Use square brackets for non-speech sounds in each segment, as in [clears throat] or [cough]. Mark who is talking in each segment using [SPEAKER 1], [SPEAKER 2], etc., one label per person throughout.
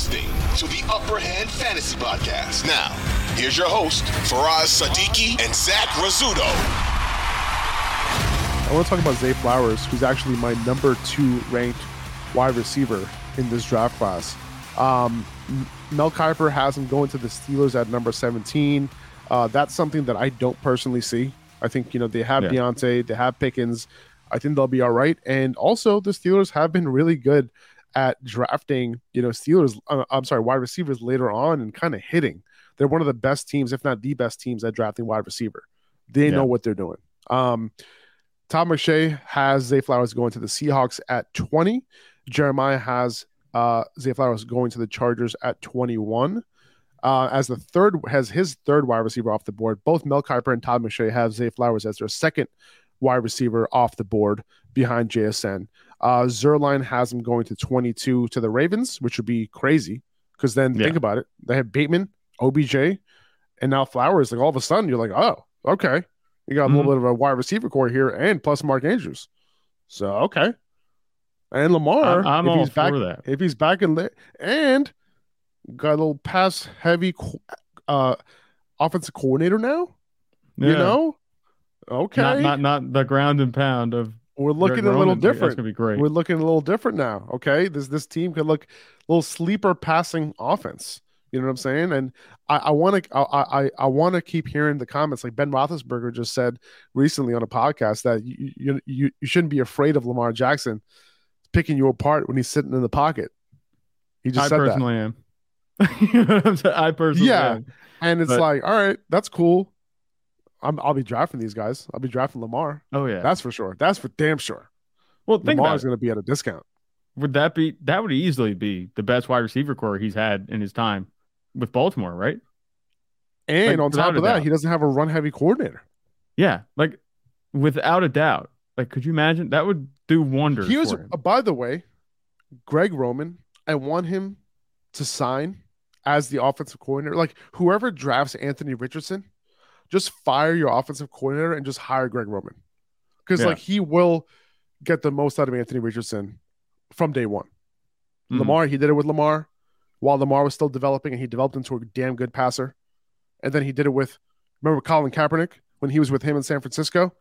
[SPEAKER 1] You're listening to the Upper Hand Fantasy Podcast. Now, here's your host, Faraz Siddiqi and Zach Rizzuto.
[SPEAKER 2] I want to talk about Zay Flowers, who's actually my number two ranked wide receiver in this draft class. Um, Mel Kiper has him going to the Steelers at number 17. Uh, that's something that I don't personally see. I think, you know, they have
[SPEAKER 3] Yeah.
[SPEAKER 2] Diontae, they have Pickens. I think they'll be all right. And also, the Steelers have been really good at drafting, you know, Steelers, uh, I'm sorry, wide receivers later on and kind of hitting. They're one of the best teams, if not the best teams at drafting wide receiver. They
[SPEAKER 3] Yeah.
[SPEAKER 2] know what they're doing. Um, Todd McShay has Zay Flowers going to the Seahawks at 20. Jeremiah has uh, Zay Flowers going to the Chargers at 21. Uh, as the third has his third wide receiver off the board. Both Mel Kiper and Todd McShay have Zay Flowers as their second wide receiver off the board behind JSN. Uh, Zierlein has him going to 22 to the Ravens, which would be crazy because then
[SPEAKER 3] Yeah.
[SPEAKER 2] think about it. They have Bateman, OBJ, and now Flowers. Like all of a sudden, you're like, oh, okay. You got a little bit of a wide receiver corps here and plus Mark Andrews. So, okay. And Lamar,
[SPEAKER 3] I'm- I'm
[SPEAKER 2] if
[SPEAKER 3] all
[SPEAKER 2] he's back,
[SPEAKER 3] for that.
[SPEAKER 2] if he's back in and got a little pass heavy uh, offensive coordinator now, you know? Okay.
[SPEAKER 3] not, not not the ground and pound of
[SPEAKER 2] We're looking
[SPEAKER 3] Greg
[SPEAKER 2] a little.
[SPEAKER 3] That's
[SPEAKER 2] different.
[SPEAKER 3] gonna be great.
[SPEAKER 2] We're looking a little different now. Okay, this this team could look a little sleeper passing offense. You know what I'm saying? And I want to I I, I want to keep hearing the comments like Ben Roethlisberger just said recently on a podcast that you you you, you shouldn't be afraid of Lamar Jackson picking you apart when he's sitting in the pocket. He just
[SPEAKER 3] I
[SPEAKER 2] said that.
[SPEAKER 3] personally am. [laughs] You know what I'm saying? I personally
[SPEAKER 2] Yeah.
[SPEAKER 3] am.
[SPEAKER 2] And it's
[SPEAKER 3] But-
[SPEAKER 2] like, all right, that's cool. I'm, I'll be drafting these guys. I'll be drafting Lamar.
[SPEAKER 3] Oh yeah.
[SPEAKER 2] That's for sure. That's for damn sure.
[SPEAKER 3] well, think
[SPEAKER 2] Lamar's going to be at a discount.
[SPEAKER 3] Would that be that would easily be the best wide receiver corps he's had in his time with Baltimore, right?
[SPEAKER 2] And
[SPEAKER 3] Like,
[SPEAKER 2] on top of that,
[SPEAKER 3] doubt.
[SPEAKER 2] he doesn't have a run heavy coordinator.
[SPEAKER 3] Yeah, like without a doubt. Like, could you imagine that would do wonders for him?
[SPEAKER 2] uh, by the way, Greg Roman. I want him to sign as the offensive coordinator. Like whoever drafts Anthony Richardson, just fire your offensive coordinator and just hire Greg Roman, because
[SPEAKER 3] Yeah.
[SPEAKER 2] like he will get the most out of Anthony Richardson from day one.
[SPEAKER 3] Mhm.
[SPEAKER 2] Lamar, he did it with Lamar while Lamar was still developing, and he developed into a damn good passer. And then he did it with remember Colin Kaepernick when he was with him in San Francisco.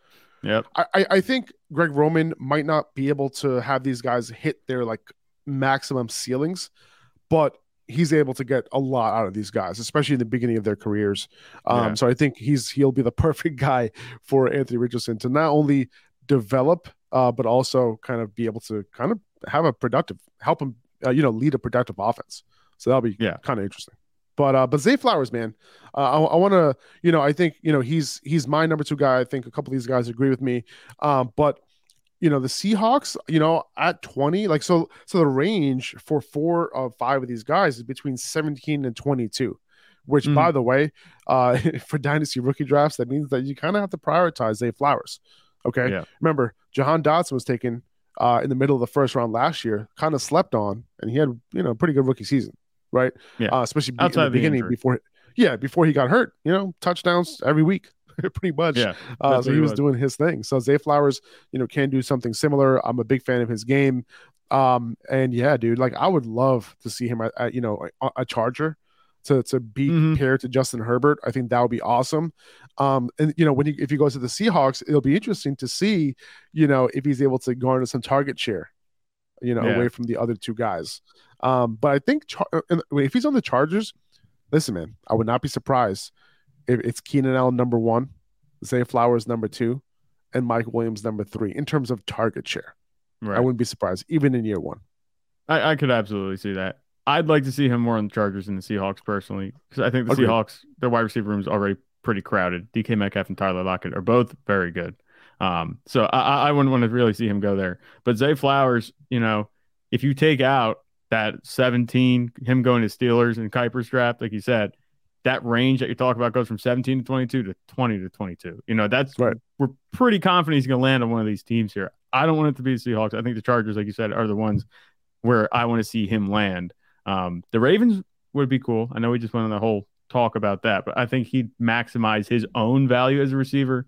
[SPEAKER 3] Yep.
[SPEAKER 2] I, I I think Greg Roman might not be able to have these guys hit their like maximum ceilings, but he's able to get a lot out of these guys, especially in the beginning of their careers. Um,
[SPEAKER 3] Yeah.
[SPEAKER 2] So I think he's he'll be the [laughs] perfect guy for Anthony Richardson to not only develop, uh, but also kind of be able to kind of have a productive, help him, uh, you know, lead a productive offense. So that'll be
[SPEAKER 3] Yeah.
[SPEAKER 2] kind of interesting. But uh, but Zay Flowers, man, uh, I, I want to, you know, I think you know he's he's my number two guy. I think a couple of these guys agree with me. Um, but you know the Seahawks, you know, at twenty, like so, so the range for four of five of these guys is between seventeen and twenty-two. Which,
[SPEAKER 3] Mhm.
[SPEAKER 2] by the way, uh, [laughs] for dynasty rookie drafts, that means that you kind of have to prioritize Zay Flowers. Okay,
[SPEAKER 3] Yeah.
[SPEAKER 2] remember Jahan Dotson was taken uh, in the middle of the first round last year, kind of slept on, and he had you know a pretty good rookie season, right?
[SPEAKER 3] Yeah.
[SPEAKER 2] uh, especially
[SPEAKER 3] Outside
[SPEAKER 2] in the
[SPEAKER 3] the
[SPEAKER 2] beginning
[SPEAKER 3] injury.
[SPEAKER 2] before, yeah, before he got hurt. You know, touchdowns every week, [laughs] pretty much.
[SPEAKER 3] Yeah.
[SPEAKER 2] Uh, so he was
[SPEAKER 3] was.
[SPEAKER 2] doing his thing. So Zay Flowers, you know, can do something similar. I'm a big fan of his game. Um, and yeah, dude, like I would love to see him at, at, you know, a, a Charger to to be
[SPEAKER 3] Mhm.
[SPEAKER 2] paired to Justin Herbert. I think that would be awesome. Um, and you know, when he if he goes to the Seahawks, it'll be interesting to see, you know, if he's able to garner some target share, you know,
[SPEAKER 3] Yeah.
[SPEAKER 2] away from the other two guys. Um, but I think Char- uh, if he's on the Chargers, listen, man, I would not be surprised it's Keenan Allen number one, Zay Flowers number two, and Mike Williams number three in terms of target share.
[SPEAKER 3] Right.
[SPEAKER 2] I wouldn't be surprised, even in year one.
[SPEAKER 3] I, I could absolutely see that. I'd like to see him more on the Chargers and the Seahawks personally, because I think the
[SPEAKER 2] Agreed.
[SPEAKER 3] Seahawks, their wide receiver room is already pretty crowded. DK Metcalf and Tyler Lockett are both very good. Um, so I, I I wouldn't want to really see him go there. But Zay Flowers, you know, if you take out that 17, him going to Steelers and Kiper's draft, like you said, that range that you're talking about goes from 17 to 22 to 20 to 22. You know, that's
[SPEAKER 2] Right.
[SPEAKER 3] we're pretty confident he's going to land on one of these teams here. I don't want it to be the Seahawks. I think the Chargers, like you said, are the ones where I want to see him land. Um, the Ravens would be cool. I know we just went on the whole talk about that, but I think he'd maximize his own value as a receiver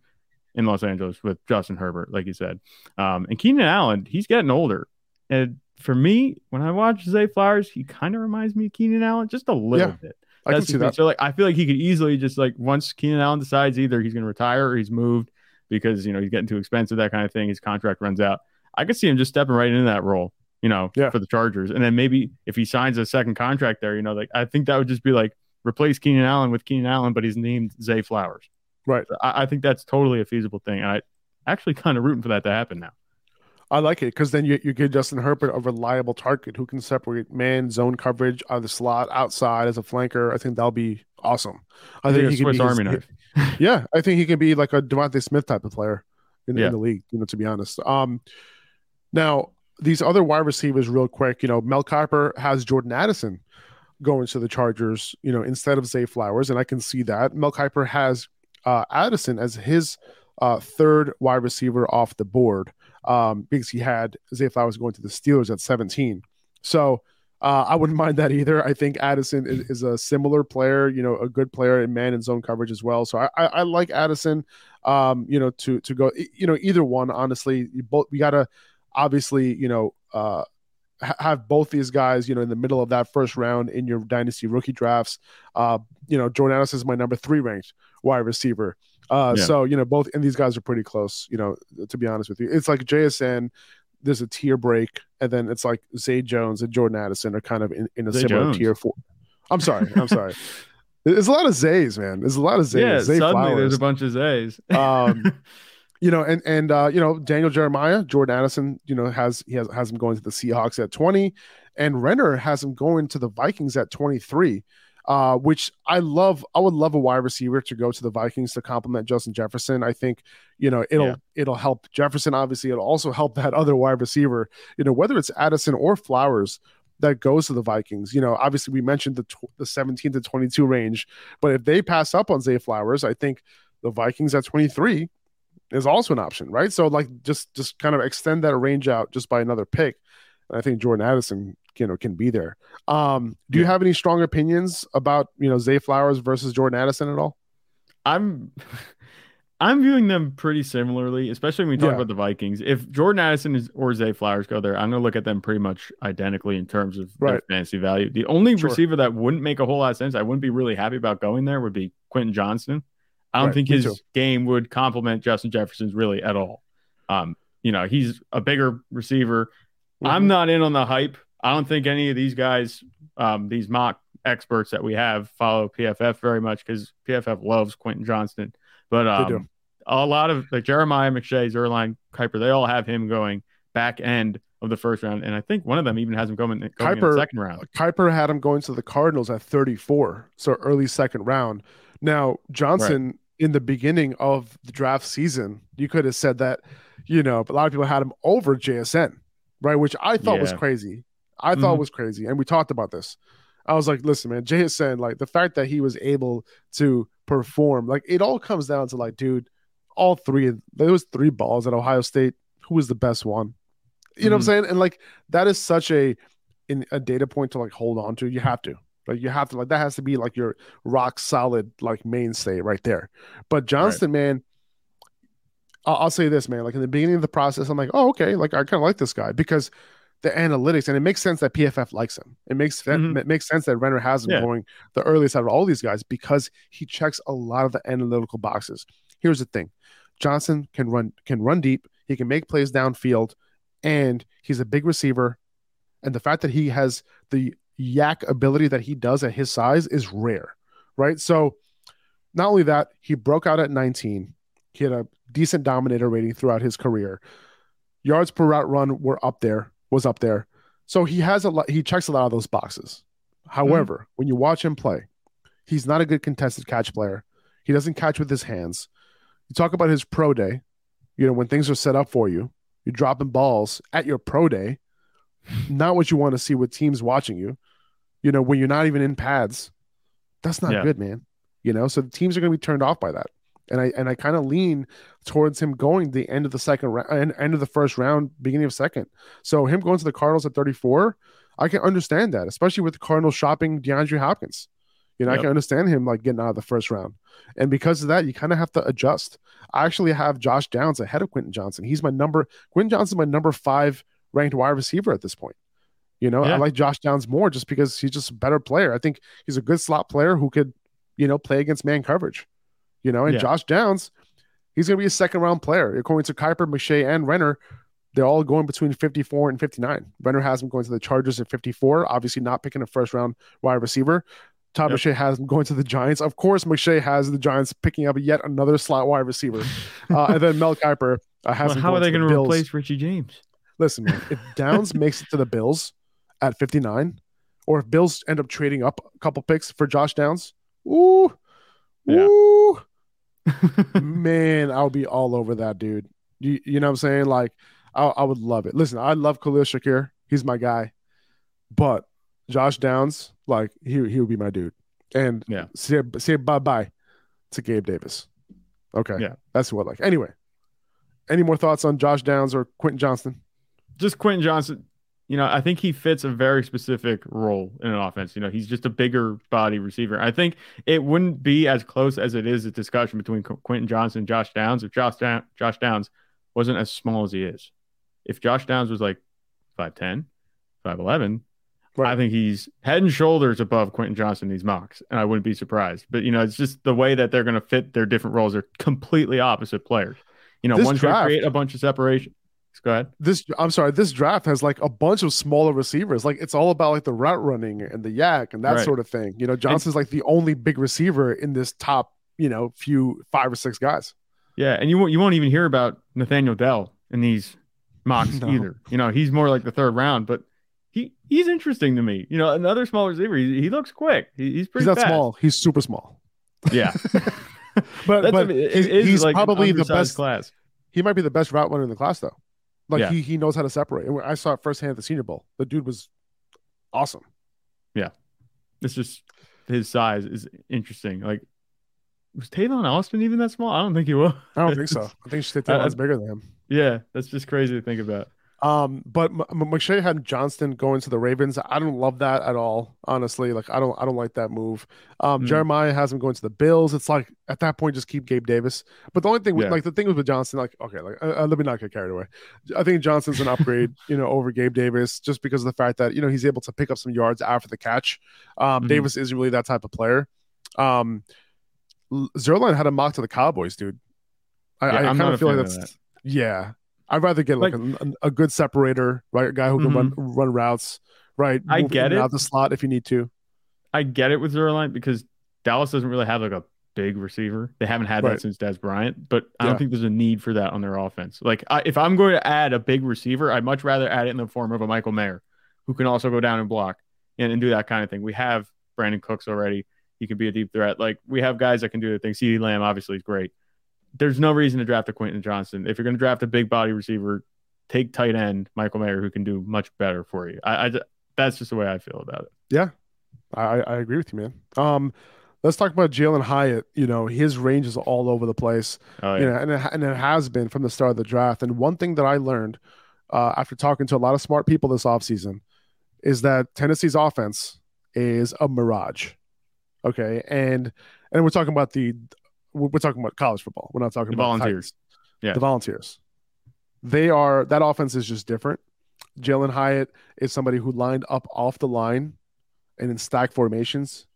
[SPEAKER 3] in Los Angeles with Justin Herbert, like you said. Um, and Keenan Allen, he's getting older. And for me, when I watch Zay Flowers, he kind of reminds me of Keenan Allen just a little
[SPEAKER 2] Yeah,
[SPEAKER 3] bit.
[SPEAKER 2] I can
[SPEAKER 3] That's
[SPEAKER 2] see that.
[SPEAKER 3] So like I feel like he could easily just like once Keenan Allen decides either he's going to retire or he's moved because you know he's getting too expensive, that kind of thing. His contract runs out. I could see him just stepping right into that role, you know,
[SPEAKER 2] Yeah.
[SPEAKER 3] for the Chargers, and then maybe if he signs a second contract there, you know, like I think that would just be like replace Keenan Allen with Keenan Allen, but he's named Zay Flowers.
[SPEAKER 2] Right.
[SPEAKER 3] So I, I think that's totally a feasible thing. And I actually kind of rooting for that to happen now.
[SPEAKER 2] I like it because then you, you give Justin Herbert a reliable target who can separate man zone coverage out of the slot outside as a flanker. I think that'll be awesome. I think he
[SPEAKER 3] Swiss
[SPEAKER 2] be his-
[SPEAKER 3] Army knife. [laughs]
[SPEAKER 2] yeah, I think he can be like a DeVonta Smith type of player in,
[SPEAKER 3] Yeah.
[SPEAKER 2] in the league. You know, to be honest. Um, now these other wide receivers, real quick. You know, Mel Kiper has Jordan Addison going to the Chargers. You know, instead of Zay Flowers, and I can see that Mel Kiper has uh, Addison as his uh, third wide receiver off the board um, because he had Zay Flowers going to the Steelers at 17. So. Uh, I wouldn't [laughs] mind that either. I think Addison is, is a similar player, you know, a good player in man and zone coverage as well. So I, I, I like Addison, um, you know, to to go, you know, either one. Honestly, you both we gotta obviously, you know, uh, ha- have both these guys, you know, in the middle of that first round in your dynasty rookie drafts. Uh, you know, Jordan Addison is my number three ranked wide receiver. Uh,
[SPEAKER 3] Yeah.
[SPEAKER 2] so you know, both and these guys are pretty close. You know, to be honest with you, it's like JSN. There's a tier break, and then it's like Zay Jones and Jordan Addison are kind of in, in a
[SPEAKER 3] Zay
[SPEAKER 2] similar
[SPEAKER 3] Jones.
[SPEAKER 2] tier four. I'm sorry, I'm sorry. [laughs] There's a lot of Zays, man. There's a lot of Zays.
[SPEAKER 3] yeah,
[SPEAKER 2] Zay
[SPEAKER 3] suddenly
[SPEAKER 2] Flowers.
[SPEAKER 3] there's a bunch of Zays.
[SPEAKER 2] um, [laughs] you know, and and uh, you know, Daniel Jeremiah, Jordan Addison, you know, has he has has him going to the Seahawks at 20, and Renner has him going to the Vikings at 23. Uh, which I love. I would love a wide receiver to go to the Vikings to complement Justin Jefferson. I think, you know, it'll
[SPEAKER 3] Yeah.
[SPEAKER 2] it'll help Jefferson. Obviously, it'll also help that other wide receiver. You know, whether it's Addison or Flowers that goes to the Vikings. You know, obviously we mentioned the tw- the 17 to 22 range, but if they pass up on Zay Flowers, I think the Vikings at 23 is also an option, right? So like just just kind of extend that range out just by another pick. And I think Jordan Addison, you know, can be there. Um, do you have any strong opinions about you know Zay Flowers versus Jordan Addison at all?
[SPEAKER 3] I'm [laughs] I'm viewing them pretty similarly, especially when we talk
[SPEAKER 2] Yeah.
[SPEAKER 3] about the Vikings. If Jordan Addison is, or Zay Flowers go there, I'm going to look at them pretty much identically in terms of their fantasy value. The only
[SPEAKER 2] Sure.
[SPEAKER 3] receiver that wouldn't make a whole lot of sense, I wouldn't be really happy about going there, would be Quentin Johnston. I don't
[SPEAKER 2] Right,
[SPEAKER 3] think his
[SPEAKER 2] too.
[SPEAKER 3] game would complement Justin Jefferson's really at all. Um, you know, he's a bigger receiver. I'm
[SPEAKER 2] Mhm.
[SPEAKER 3] not in on the hype. I don't think any of these guys, um, these mock experts that we have, follow PFF very much because PFF loves Quentin Johnston. But um, a lot of like Jeremiah McShay, Zierlein, Kiper, they all have him going back end of the first round, and I think one of them even has him going, going in the second round.
[SPEAKER 2] Kiper had him going to the Cardinals at 34, so early second round. Now Johnston in the beginning of the draft season, you could have said that, you know, a lot of people had him over JSN, right? Which I thought was crazy. I thought
[SPEAKER 3] Mhm.
[SPEAKER 2] was crazy, and we talked about this. I was like, listen, man, JSN, like the fact that he was able to perform, like it all comes down to like, dude, all three, there was three balls at Ohio State. Who was the best one? You know what I'm saying? And like that is such a in a data point to like hold on to. You have to. Like you have to like that has to be like your rock solid like mainstay right there. But Johnston, man, I'll, I'll say this, man. Like in the beginning of the process, I'm like, oh, okay, like I kind of like this guy because the analytics, and it makes sense that PFF likes him. It makes
[SPEAKER 3] Mhm.
[SPEAKER 2] it makes sense that Renner has him
[SPEAKER 3] Yeah.
[SPEAKER 2] going the earliest out of all these guys because he checks a lot of the analytical boxes. Here's the thing: Johnston can run can run deep. He can make plays downfield, and he's a big receiver. And the fact that he has the yak ability that he does at his size is rare, right? So, not only that, he broke out at 19. He had a decent dominator rating throughout his career. Yards per route run were up there, was up there. So he has a lot, he checks a lot of those boxes. However, mm-hmm. when you watch him play, he's not a good contested catch player. He doesn't catch with his hands. You talk about his pro day, you know, when things are set up for you, you're dropping balls at your pro day, not what you want to see with teams watching you. You know, when you're not even in pads, that's not
[SPEAKER 3] Yeah.
[SPEAKER 2] good, man. You know, so the teams are going to be turned off by that. And I and I kind of lean towards him going the end of the second round, end of the first round, beginning of second. So him going to the Cardinals at 34, I can understand that, especially with the Cardinals shopping DeAndre Hopkins. You know, I can understand him like getting out of the first round. And because of that, you kind of have to adjust. I actually have Josh Downs ahead of Quentin Johnston. He's my number Quentin Johnston's my number five ranked wide receiver at this point. You know, I like Josh Downs more just because he's just a better player. I think he's a good slot player who could, you know, play against man coverage. You know, and
[SPEAKER 3] Yeah.
[SPEAKER 2] Josh Downs, he's going to be a second round player. According to Kiper, McShay, and Renner, they're all going between 54 and 59. Renner has him going to the Chargers at 54, obviously not picking a first round wide receiver. Todd
[SPEAKER 3] Yep.
[SPEAKER 2] McShay has him going to the Giants. Of course, McShay has the Giants picking up yet another slot wide receiver. [laughs] Uh, and then Mel Kiper uh, has
[SPEAKER 3] Well,
[SPEAKER 2] him
[SPEAKER 3] how are they going
[SPEAKER 2] the
[SPEAKER 3] to
[SPEAKER 2] Bills.
[SPEAKER 3] replace Richie James?
[SPEAKER 2] Listen, man, if [laughs] Downs makes it to the Bills at 59, or if Bills end up trading up a couple picks for Josh Downs, ooh,
[SPEAKER 3] Yeah.
[SPEAKER 2] ooh, [laughs] man, I'll be all over that dude. You, you know what I'm saying? Like, I, I would love it. Listen, I love Khalil Shakir. He's my guy. But Josh Downs, like, he, he would be my dude. And
[SPEAKER 3] Yeah.
[SPEAKER 2] say, say bye bye to Gabe Davis. Okay.
[SPEAKER 3] Yeah.
[SPEAKER 2] That's who I like. Anyway, any more thoughts on Josh Downs or Quentin Johnston?
[SPEAKER 3] just Quentin Johnston, you know, I think he fits a very specific role in an offense. You know, he's just a bigger body receiver. I think it wouldn't be as close as it is a discussion between Quentin Johnston and Josh Downs if Josh, Down- Josh Downs wasn't as small as he is. If Josh Downs was like 5'10, 5'11,
[SPEAKER 2] Right.
[SPEAKER 3] I think he's head and shoulders above Quentin Johnston in these mocks, and I wouldn't be surprised. But, you know, it's just the way that they're going to fit their different roles. They're completely opposite players. You know,
[SPEAKER 2] This
[SPEAKER 3] one's going to create a bunch of separation. Go ahead.
[SPEAKER 2] this I'm sorry, this draft has like a bunch of smaller receivers. Like it's all about like the route running and the yak and that
[SPEAKER 3] Right.
[SPEAKER 2] sort of thing. You know, Johnston's like the only big receiver in this top, you know, few five or six guys.
[SPEAKER 3] Yeah, and you won't you won't even hear about Nathaniel Dell in these mocks [laughs]
[SPEAKER 2] No.
[SPEAKER 3] either. You know, he's more like the third round, but he he's interesting to me. You know, another small receiver. He, he looks quick. He, he's pretty
[SPEAKER 2] He's not
[SPEAKER 3] fast.
[SPEAKER 2] small, he's super small.
[SPEAKER 3] Yeah, [laughs] [laughs]
[SPEAKER 2] But
[SPEAKER 3] That's
[SPEAKER 2] but
[SPEAKER 3] I mean,
[SPEAKER 2] he's, he's
[SPEAKER 3] like
[SPEAKER 2] probably the best
[SPEAKER 3] class.
[SPEAKER 2] he might be the best route runner in the class though. Like
[SPEAKER 3] Yeah.
[SPEAKER 2] he he knows how to separate. And I saw it firsthand at the senior bowl. The dude was awesome.
[SPEAKER 3] Yeah, it's just his size is interesting. Like, was Tavon Austin even that small? I don't think he was.
[SPEAKER 2] I don't think so. [laughs] I think was bigger than him.
[SPEAKER 3] Yeah, that's just crazy to think about.
[SPEAKER 2] Um, but M- had Johnston going to the Ravens. I don't love that at all, honestly. Like I don't, I don't like that move. Um,
[SPEAKER 3] Mm.
[SPEAKER 2] Jeremiah has him going to the Bills. It's like at that point, just keep Gabe Davis. But the only thing, with,
[SPEAKER 3] Yeah.
[SPEAKER 2] like the thing with Johnston, like okay, like uh, uh, let me not get carried away. I think Johnston's an upgrade, [laughs] you know, over Gabe Davis, just because of the fact that you know he's able to pick up some yards after the catch. Um,
[SPEAKER 3] Mhm.
[SPEAKER 2] Davis isn't really that type of player. Um, Zierlein had a mock to the Cowboys, dude. I,
[SPEAKER 3] Yeah,
[SPEAKER 2] I kind of feel like that's yeah. I'd rather get like,
[SPEAKER 3] Like-
[SPEAKER 2] a, a good separator, right? A guy who can run run routes, right?
[SPEAKER 3] Mm-hmm. I
[SPEAKER 2] Move
[SPEAKER 3] get it.
[SPEAKER 2] Out the slot if you need to.
[SPEAKER 3] I get it with Zierlein because Dallas doesn't really have like a big receiver. They haven't had
[SPEAKER 2] Right.
[SPEAKER 3] that since Dez Bryant, but I
[SPEAKER 2] Yeah.
[SPEAKER 3] don't think there's a need for that on their offense. Like, I, if I'm going to add a big receiver, I'd much rather add it in the form of a Michael Mayer who can also go down and block and, and do that kind of thing. We have Brandin Cooks already. He can be a deep threat. Like, we have guys that can do the thing. CeeDee Lamb obviously is great. There's no reason to draft a Quentin Johnston. If you're going to draft a big body receiver, take tight end Michael Mayer who can do much better for you. I, I that's just the way I feel about it.
[SPEAKER 2] Yeah, I, I agree with you, man. Um, let's talk about Jalen Hyatt. You know, his range is all over the place.
[SPEAKER 3] Oh
[SPEAKER 2] you
[SPEAKER 3] yeah,
[SPEAKER 2] know, and it, and it has been from the start of the draft. And one thing that I learned uh, after talking to a lot of smart people this offseason is that Tennessee's offense is a mirage. Okay, and and we're talking about the we're talking about college football. We're not talking
[SPEAKER 3] The
[SPEAKER 2] about
[SPEAKER 3] Volunteers.
[SPEAKER 2] Titans.
[SPEAKER 3] Yeah.
[SPEAKER 2] the volunteers. They are that offense is just different. Jalen Hyatt is somebody who lined up off the line and in stack formations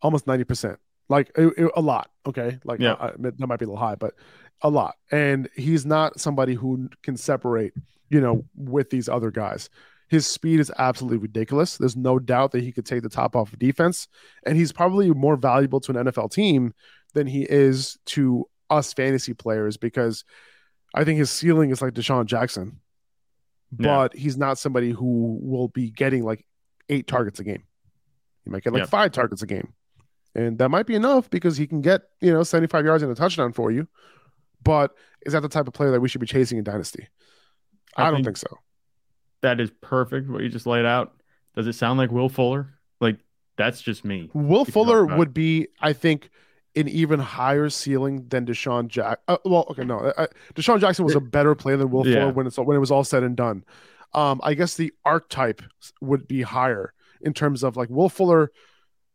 [SPEAKER 2] almost 90%. Like it, it, a lot. Okay. Like
[SPEAKER 3] Yeah.
[SPEAKER 2] uh, that might be a little high, but a lot. And he's not somebody who can separate, you know, with these other guys. His speed is absolutely ridiculous. There's no doubt that he could take the top off of defense. And he's probably more valuable to an NFL team than he is to us fantasy players because I think his ceiling is like DeSean Jackson,
[SPEAKER 3] Yeah.
[SPEAKER 2] but he's not somebody who will be getting like eight targets a game. He might get like
[SPEAKER 3] Yep.
[SPEAKER 2] five targets a game. And that might be enough because he can get, you know, 75 yards and a touchdown for you. But is that the type of player that we should be chasing in Dynasty? I,
[SPEAKER 3] I
[SPEAKER 2] don't
[SPEAKER 3] think
[SPEAKER 2] so.
[SPEAKER 3] That is perfect. What you just laid out. Does it sound like Will Fuller? Like that's just me.
[SPEAKER 2] Will Fuller would be, I think, an even higher ceiling than DeSean Jack. Uh, well, okay, no, uh, DeSean Jackson was a better player than Will
[SPEAKER 3] Yeah.
[SPEAKER 2] Fuller when it's when it was all said and done. Um, I guess the archetype would be higher in terms of like Will Fuller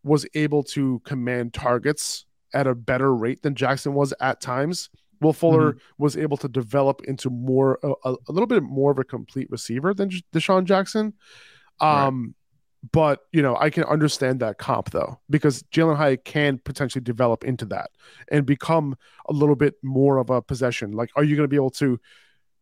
[SPEAKER 2] was able to command targets at a better rate than Jackson was at times. Will Fuller
[SPEAKER 3] Mm-hmm.
[SPEAKER 2] was able to develop into more a, a little bit more of a complete receiver than DeSean Jackson.
[SPEAKER 3] Right.
[SPEAKER 2] But you know, I can understand that comp though, because Jalen Hyatt can potentially develop into that and become a little bit more of a possession. Like, are you going to be able to,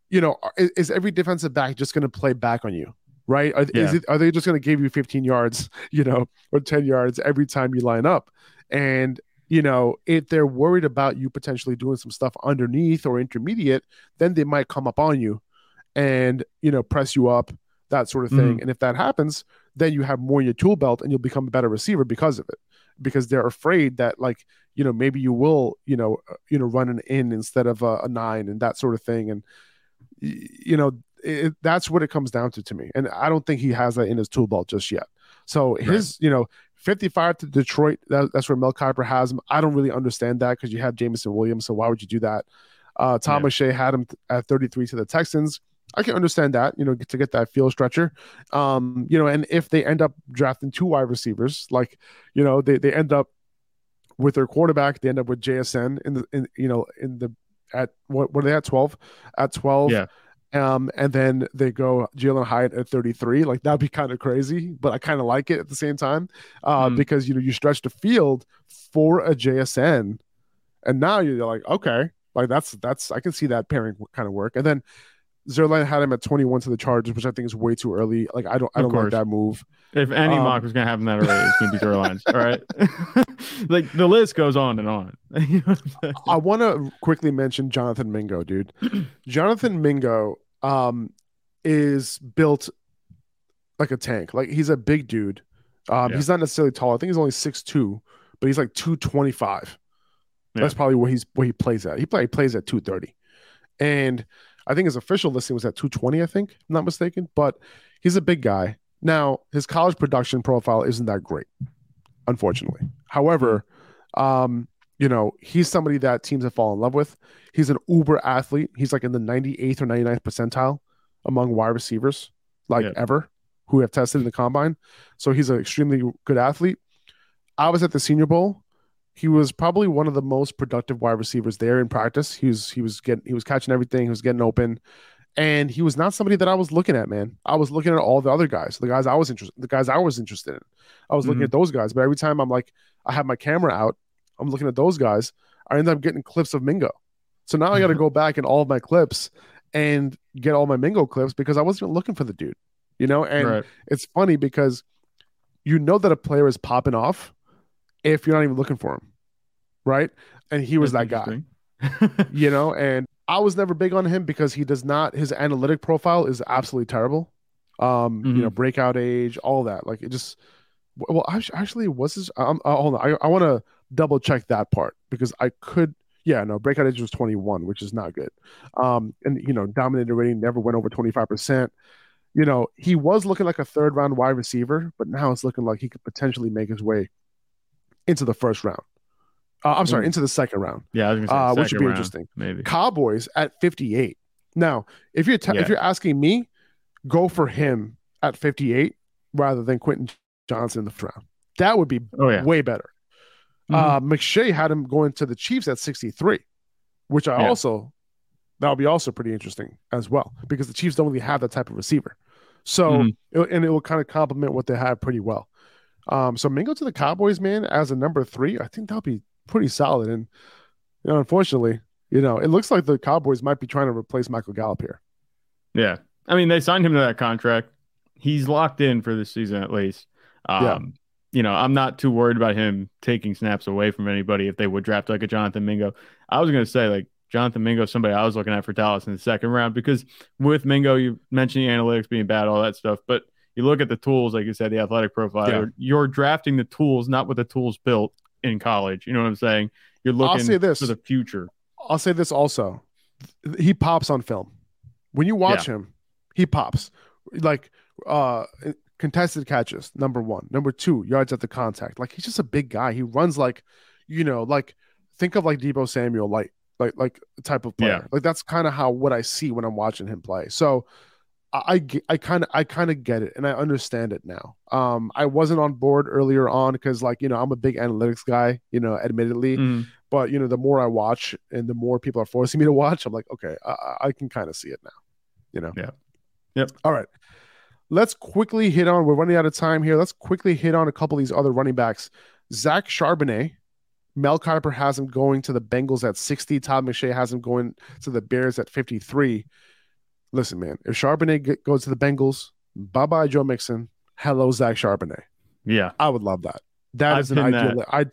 [SPEAKER 2] you know, is, is every defensive back just going to play back on you? Right? Are, is
[SPEAKER 3] Yeah.
[SPEAKER 2] it, are they just going to give you 15 yards, [laughs] you know, or 10 yards every time you line up? And you know, if they're worried about you potentially doing some stuff underneath or intermediate, then they might come up on you and you know press you up, that sort of thing. And if that happens, then you have more in your tool belt and you'll become a better receiver because of it. Because they're afraid that like you know maybe you will you know uh, you know run an in instead of a, a nine and that sort of thing. And you know it, that's what it comes down to to me. And I don't think he has that in his tool belt just yet. So his you know 55 to Detroit, that, that's where Mel Kiper has him. I don't really understand that because you have Jameson Williams. So why would you do that? Uh, Tom
[SPEAKER 3] Yeah.
[SPEAKER 2] O'Shea had him at 33 to the Texans. I can understand that, you know, to get that field stretcher. Um, you know, and if they end up drafting two wide receivers, like, you know, they, they end up with their quarterback, they end up with JSN in the, in, you know, in the, at what, what are they at 12? At 12.
[SPEAKER 3] Yeah.
[SPEAKER 2] Um, and then they go Jalen Hyatt at 33. Like that'd be kind of crazy, but I kind of like it at the same time. Uh,
[SPEAKER 3] Mm.
[SPEAKER 2] because you know, you stretch the field for a JSN, and now you're like, okay, like that's that's I can see that pairing kind of work. And then Zierlein had him at 21 to the Chargers, which I think is way too early. Like I don't I don't like that move.
[SPEAKER 3] If any
[SPEAKER 2] Um,
[SPEAKER 3] mock was gonna have him that early, it's gonna be Throw Lines. All right. [laughs] like the list goes on and on. [laughs] You know I'm saying?
[SPEAKER 2] I want to quickly mention Jonathan Mingo, dude. [clears throat] Jonathan Mingo um, is built like a tank. Like he's a big dude. Um,
[SPEAKER 3] Yeah.
[SPEAKER 2] He's not necessarily tall. I think he's only 6'2", but he's like 225.
[SPEAKER 3] Yeah.
[SPEAKER 2] That's probably where he's where he plays at. He play, plays at 230. And I think his official listing was at 220, I think, if I'm not mistaken. But he's a big guy. Now, his college production profile isn't that great, unfortunately. However, um, you know, he's somebody that teams have fallen in love with. He's an uber athlete. He's like in the 98th or 99th percentile among wide receivers, like
[SPEAKER 3] Yeah.
[SPEAKER 2] ever, who have tested in the combine. So he's an extremely good athlete. I was at the Senior Bowl. He was probably one of the most productive wide receivers there in practice. He was he was getting he was catching everything. He was getting open, and he was not somebody that I was looking at. Man, I was looking at all the other guys, the guys I was interested, the guys I was interested in. I was looking
[SPEAKER 3] Mhm.
[SPEAKER 2] at those guys, but every time I'm like, I have my camera out, I'm looking at those guys. I end up getting clips of Mingo. So now I got to [laughs] go back in all of my clips and get all my Mingo clips because I wasn't looking for the dude, you know. And
[SPEAKER 3] right.
[SPEAKER 2] it's funny because you know that a player is popping off if you're not even looking for him, right? And he was that guy, [laughs] [laughs] you know. And I was never big on him because he does not. His analytic profile is absolutely terrible. Um, you know, breakout age, all that. Like it just. Well, actually, was his? Um, uh, hold on, I, I want to double check that part because I could. Yeah, no, breakout age was 21, which is not good. Um, and you know, dominated rating never went over 25 percent you know, he was looking like a third round wide receiver, but now it's looking like he could potentially make his way into the first round. Uh, I'm sorry, into the second round,
[SPEAKER 3] yeah, I was gonna say
[SPEAKER 2] uh, which would be
[SPEAKER 3] round,
[SPEAKER 2] interesting.
[SPEAKER 3] Maybe.
[SPEAKER 2] Cowboys at 58. Now, if you're
[SPEAKER 3] Yeah.
[SPEAKER 2] if you're asking me, go for him at 58 rather than Quentin Johnston in the first round. That would be
[SPEAKER 3] Oh yeah.
[SPEAKER 2] way better.
[SPEAKER 3] Mhm.
[SPEAKER 2] Uh, McShay had him going to the Chiefs at 63, which I
[SPEAKER 3] Yeah.
[SPEAKER 2] also That would be also pretty interesting as well because the Chiefs don't really have that type of receiver. So,
[SPEAKER 3] Mhm.
[SPEAKER 2] it- and it will kind of complement what they have pretty well. Um, so Mingo to the Cowboys, man, as a number three, I think that'll be pretty solid. And you know, unfortunately, you know, it looks like the Cowboys might be trying to replace Michael Gallup here.
[SPEAKER 3] Yeah. I mean, they signed him to that contract. He's locked in for this season at least. Um,
[SPEAKER 2] Yeah.
[SPEAKER 3] You know, I'm not too worried about him taking snaps away from anybody if they would draft like a Jonathan Mingo. I was going to say, like, Jonathan Mingo is somebody I was looking at for Dallas in the second round because with Mingo, you mentioned the analytics being bad, all that stuff. But you look at the tools, like you said, the athletic profile,
[SPEAKER 2] Yeah.
[SPEAKER 3] you're, drafting the tools, not what the tools built in college. You know what I'm saying? You're looking
[SPEAKER 2] say this.
[SPEAKER 3] for the future.
[SPEAKER 2] I'll say this also. He pops on film. When you watch him, he pops. Like uh contested catches, number one. Number two, yards at the contact. Like he's just a big guy. He runs like, you know, like think of like Deebo Samuel, like like like type of player.
[SPEAKER 3] Yeah.
[SPEAKER 2] Like that's kind of how what I see when I'm watching him play. So I I kind of I kind of get it and I understand it now. Um, I wasn't on board earlier on because like you know I'm a big analytics guy, you know, admittedly
[SPEAKER 3] Mhm.
[SPEAKER 2] but you know the more i watch and the more people are forcing me to watch i'm like okay i, I- can kind of see it now you know
[SPEAKER 3] Yeah. Yep.
[SPEAKER 2] all right let's quickly hit on we're running out of time here let's quickly hit on a couple of these other running backs zach charbonnet mel kiper has him going to the bengals at 60 todd McShay has him going to the bears at 53 listen man if charbonnet goes to the bengals bye-bye joe mixon hello zach charbonnet
[SPEAKER 3] Yeah.
[SPEAKER 2] i would love that That
[SPEAKER 3] I'd
[SPEAKER 2] is an ideal I,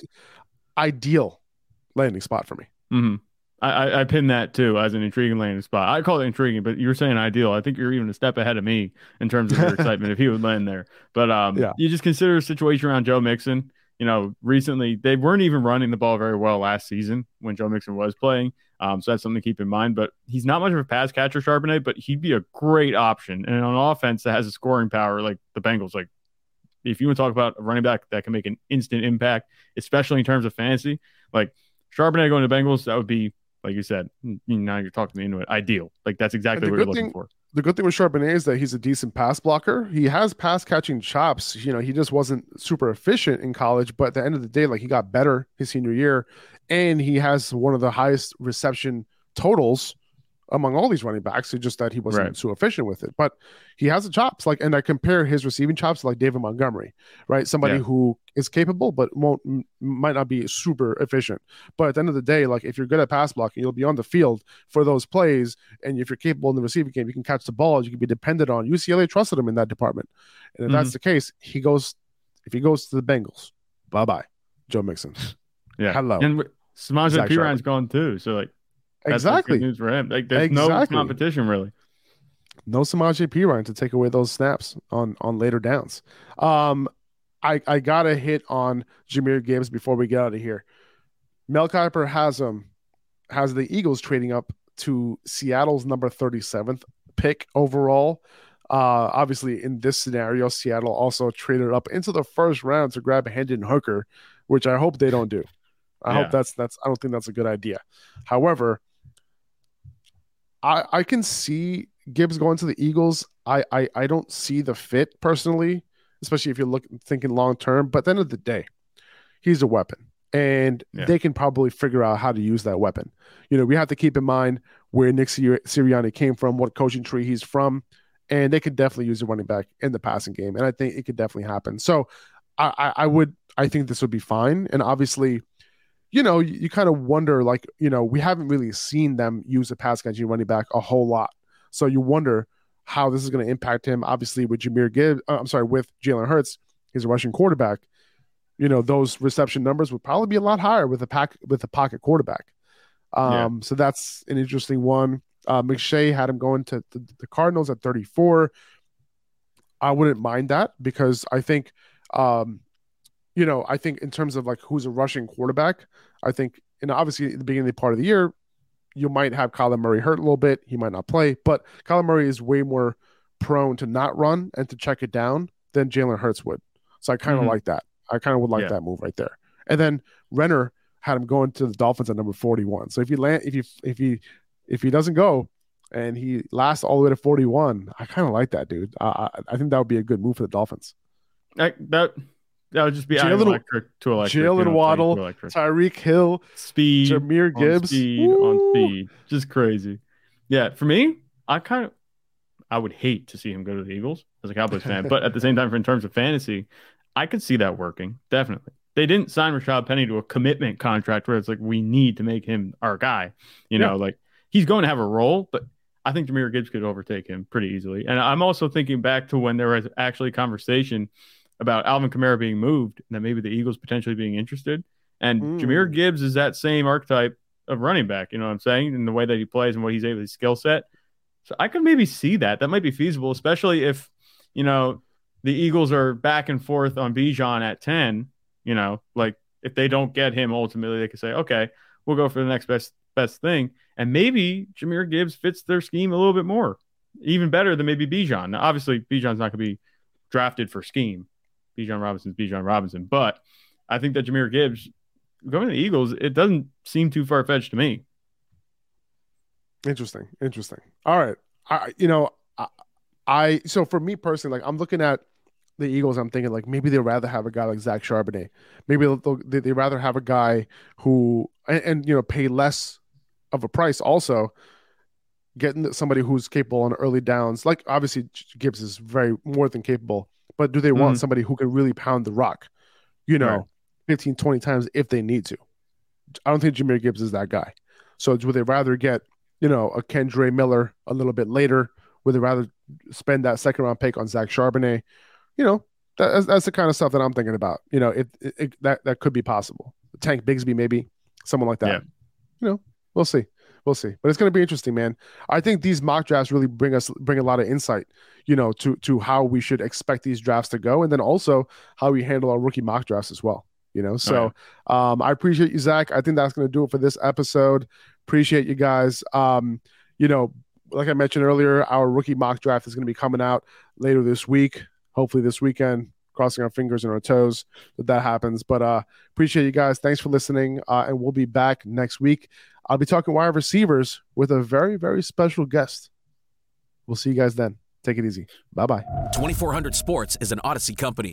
[SPEAKER 2] ideal landing spot for me
[SPEAKER 3] Mm-hmm. I, I I pin that too as an intriguing landing spot. I call it intriguing, but you're saying ideal. I think you're even a step ahead of me in terms of your [laughs] excitement if he would land there. But um,
[SPEAKER 2] Yeah.
[SPEAKER 3] you just consider a situation around Joe Mixon. You know, recently they weren't even running the ball very well last season when Joe Mixon was playing. Um, so that's something to keep in mind. But he's not much of a pass catcher, Charbonnet, but he'd be a great option. And on offense that has a scoring power like the Bengals, like if you want to talk about a running back that can make an instant impact, especially in terms of fantasy, like Charbonnet going to Bengals, that would be, like you said, now you're talking me into it. Ideal. Like that's exactly what you're looking
[SPEAKER 2] thing-
[SPEAKER 3] for.
[SPEAKER 2] The good thing with Charbonnet is that he's a decent pass blocker. He has pass catching chops. You know, he just wasn't super efficient in college, but at the end of the day, like he got better his senior year, and he has one of the highest reception totals among all these running backs. It's just that he wasn't
[SPEAKER 3] Right.
[SPEAKER 2] so efficient with it. But he has the chops. Like, and I compare his receiving chops to like David Montgomery, right? Somebody
[SPEAKER 3] Yeah.
[SPEAKER 2] who is capable but won't m- might not be super efficient. But at the end of the day, like if you're good at pass blocking, you'll be on the field for those plays and if you're capable in the receiving game, you can catch the ball. You can be dependent on. UCLA trusted him in that department, and if that's mm-hmm. the case, he goes. If he goes to the Bengals, bye bye, Joe Mixon. [laughs]
[SPEAKER 3] Yeah.
[SPEAKER 2] Hello.
[SPEAKER 3] And Samaje Perine gone too. So like that's
[SPEAKER 2] exactly.
[SPEAKER 3] news for him. Like there's no competition really.
[SPEAKER 2] No Samaje Perine to take away those snaps on on later downs. Um, I I gotta hit on Jahmyr Gibbs before we get out of here. Mel Kiper has um has the Eagles trading up to Seattle's number 37th pick overall. Uh, obviously, in this scenario, Seattle also traded up into the first round to grab Hendon Hooker, which I hope they don't do. I
[SPEAKER 3] Yeah.
[SPEAKER 2] hope that's that's. I don't think that's a good idea. However, I I can see Gibbs going to the Eagles. I I, I don't see the fit personally, especially if you're looking thinking long term. But at the end of the day, he's a weapon, and
[SPEAKER 3] Yeah.
[SPEAKER 2] they can probably figure out how to use that weapon. You know, we have to keep in mind where Nick Sir- Sirianni came from, what coaching tree he's from, and they could definitely use a running back in the passing game, and I think it could definitely happen. So, I I, I would I think this would be fine, and obviously. You know, you, you kind of wonder, like, you know, we haven't really seen them use a pass catching running back a whole lot. So you wonder how this is going to impact him. Obviously, with Jahmyr Gibbs, uh, I'm sorry, with Jalen Hurts, he's a rushing quarterback. You know, those reception numbers would probably be a lot higher with a pack with a pocket quarterback. Um, so that's an interesting one. Uh, McShay had him going to the, the Cardinals at 34. I wouldn't mind that because I think, um, you know, I think in terms of like who's a rushing quarterback, I think, and obviously at the beginning of the part of the year, you might have Kyler Murray hurt a little bit. He might not play, but Kyler Murray is way more prone to not run and to check it down than Jalen Hurts would. So I kind of
[SPEAKER 3] Mhm.
[SPEAKER 2] like that. I kind of would like
[SPEAKER 3] Yeah.
[SPEAKER 2] that move right there. And then Renner had him going to the Dolphins at number 41. So if he land, if he, if he, if he doesn't go and he lasts all the way to 41, I kind of like that, dude. I, I, I think that would be a good move for the Dolphins.
[SPEAKER 3] Like, that that would just be
[SPEAKER 2] Jalen-
[SPEAKER 3] electric to electric. know
[SPEAKER 2] Jalen Waddle. Tyreek Hill,
[SPEAKER 3] speed,
[SPEAKER 2] Jahmyr
[SPEAKER 3] on
[SPEAKER 2] Gibbs.
[SPEAKER 3] speed on speed, just crazy. Yeah, for me, I kind of I would hate to see him go to the Eagles as a Cowboys fan, but at the same time, for in terms of fantasy, I could see that working definitely. They didn't sign Rashaad Penny to a commitment contract where it's like we need to make him our guy. You know, yeah. like he's going to have a role, but I think Jahmyr Gibbs could overtake him pretty easily. And I'm also thinking back to when there was actually conversation about Alvin Kamara being moved and that maybe the Eagles potentially being interested. And mm. Jahmyr Gibbs is that same archetype of running back, you know what I'm saying? In the way that he plays and what he's able to skill set. So I could maybe see that. That might be feasible, especially if, you know, the Eagles are back and forth on Bijan at 10, you know, like if they don't get him ultimately, they could say, okay, we'll go for the next best best thing. And maybe Jahmyr Gibbs fits their scheme a little bit more, even better than maybe Bijan. Now, obviously, Bijan's not going to be drafted for scheme. Bijan Robinson's Bijan Robinson. But I think that Jahmyr Gibbs going to the Eagles, it doesn't seem too far fetched to me.
[SPEAKER 2] Interesting. Interesting. All right. I, you know, I, I, so for me personally, like I'm looking at the Eagles, I'm thinking like maybe they'd rather have a guy like Zach Charbonnet. Maybe they, would rather have a guy who, and, and, you know, pay less of a price also getting somebody who's capable on early downs. Like obviously Gibbs is very more than capable, but do they want mm. somebody who can really pound the rock, you know, right. 15, 20 times if they need to? I don't think Jahmyr Gibbs is that guy. So would they rather get, you know, a Kendre Miller a little bit later? Would they rather spend that second round pick on Zach Charbonnet? You know, that's, that's the kind of stuff that I'm thinking about. You know, it, it, it that that could be possible. Tank Bigsby, maybe someone like that. Yeah. You know, we'll see we'll see. But it's going to be interesting, man. I think these mock drafts really bring us bring a lot of insight, you know, to to how we should expect these drafts to go, and then also how we handle our rookie mock drafts as well. You know, so right. um, I appreciate you, Zach. I think that's going to do it for this episode. Appreciate you guys. Um, you know, like I mentioned earlier, our rookie mock draft is going to be coming out later this week. Hopefully this weekend crossing our fingers and our toes that that happens. But uh, appreciate you guys. Thanks for listening, uh, and we'll be back next week. I'll be talking wide receivers with a very very special guest. We'll see you guys then. Take it easy. Bye bye.
[SPEAKER 4] 2400 Sports is an Audacy company.